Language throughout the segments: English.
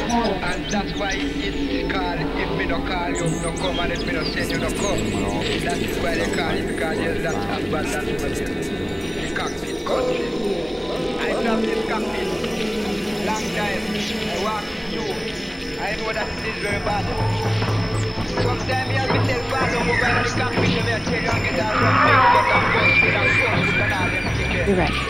And that's why it's called, if me no call you, no come, and if me no send you, no come. That is why they call it, because there's lots of bad that The cockpit country. I love this cockpit. Long time, I walk with you. I know that it is very bad. Sometimes I have to tell father, move go the cockpit, and I tell you, I get out of the cockpit, and I'm going to the cockpit, and all them. You're right.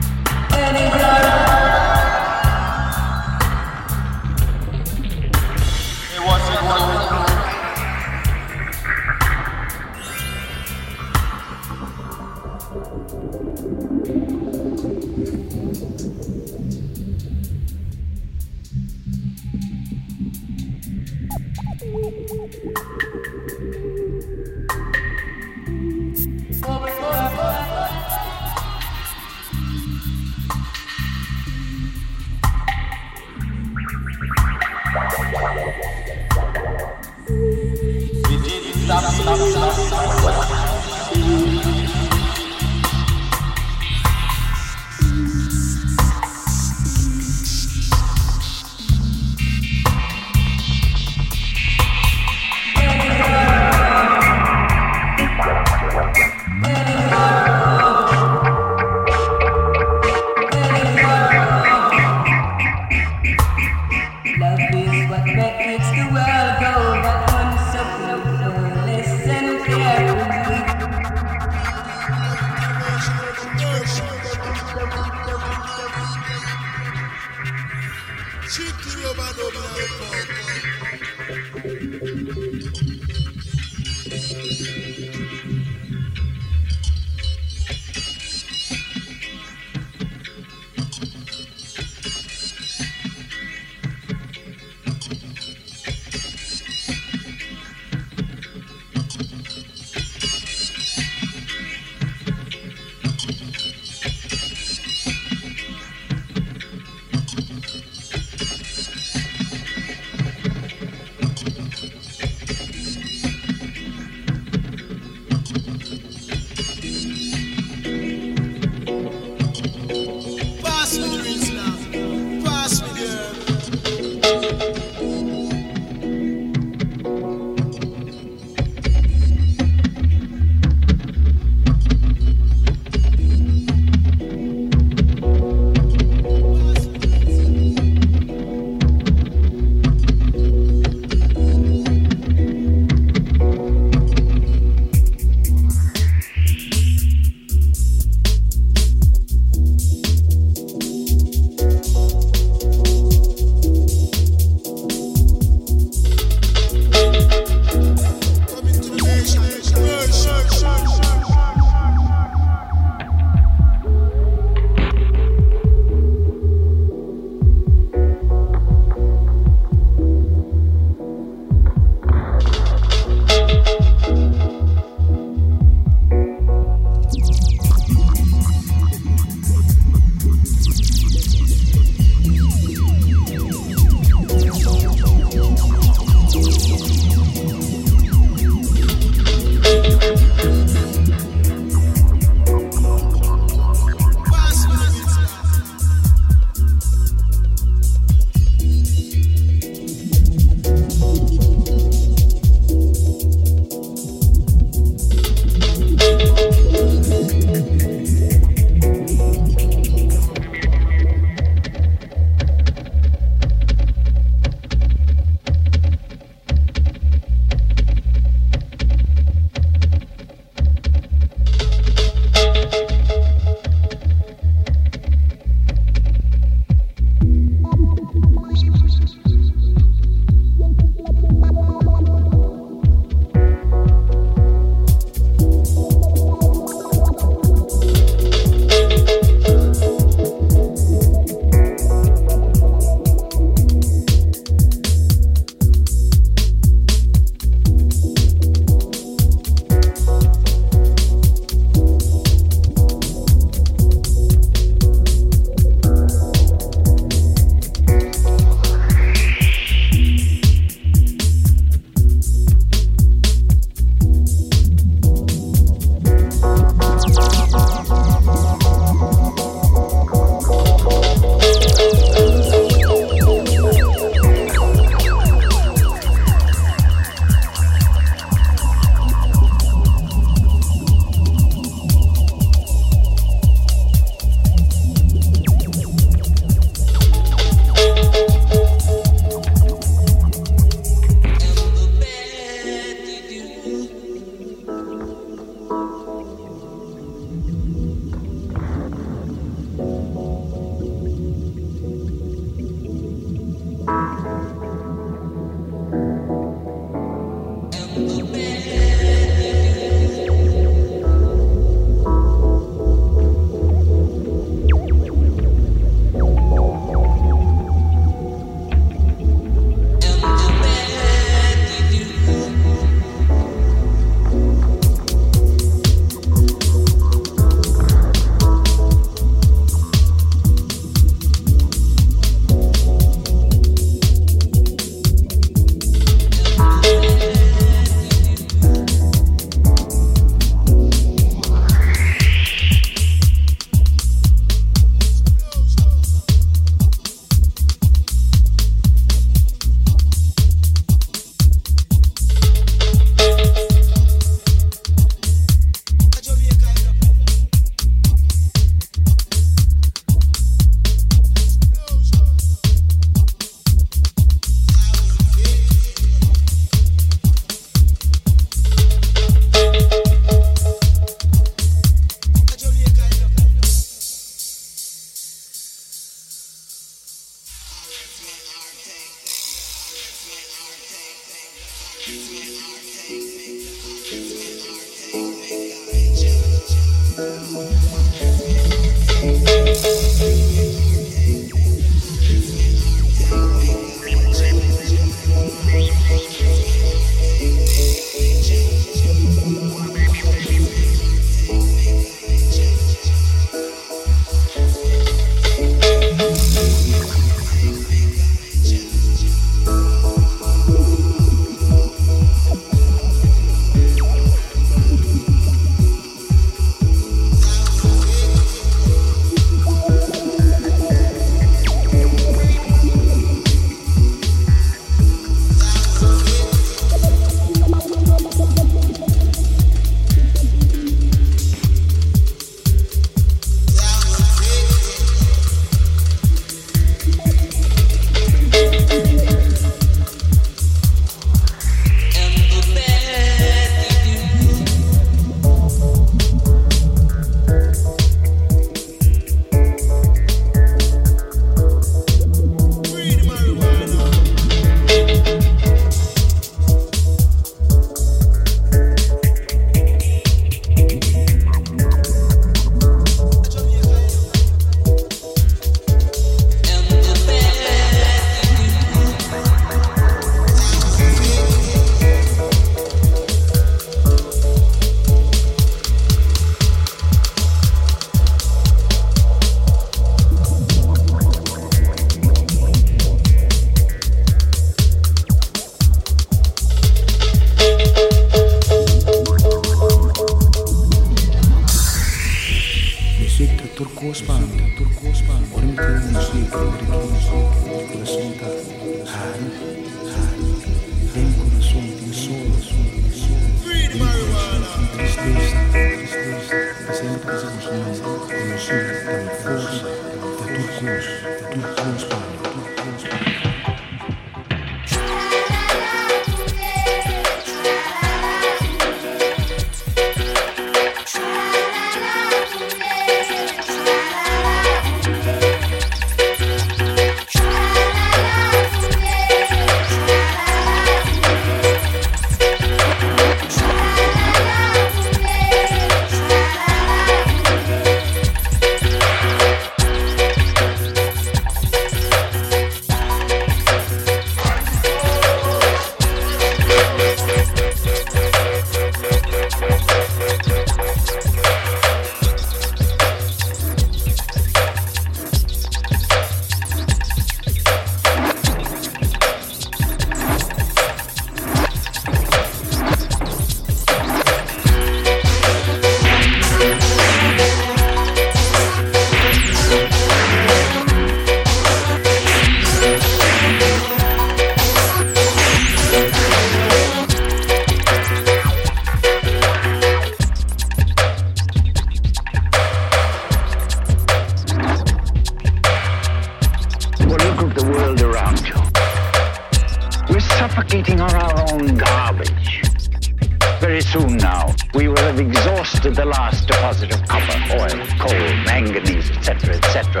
the last deposit of copper, oil, coal, manganese, etc., etc.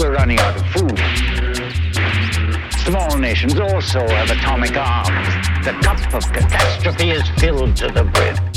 We're running out of food. Small nations also have atomic arms. The cup of catastrophe is filled to the brim.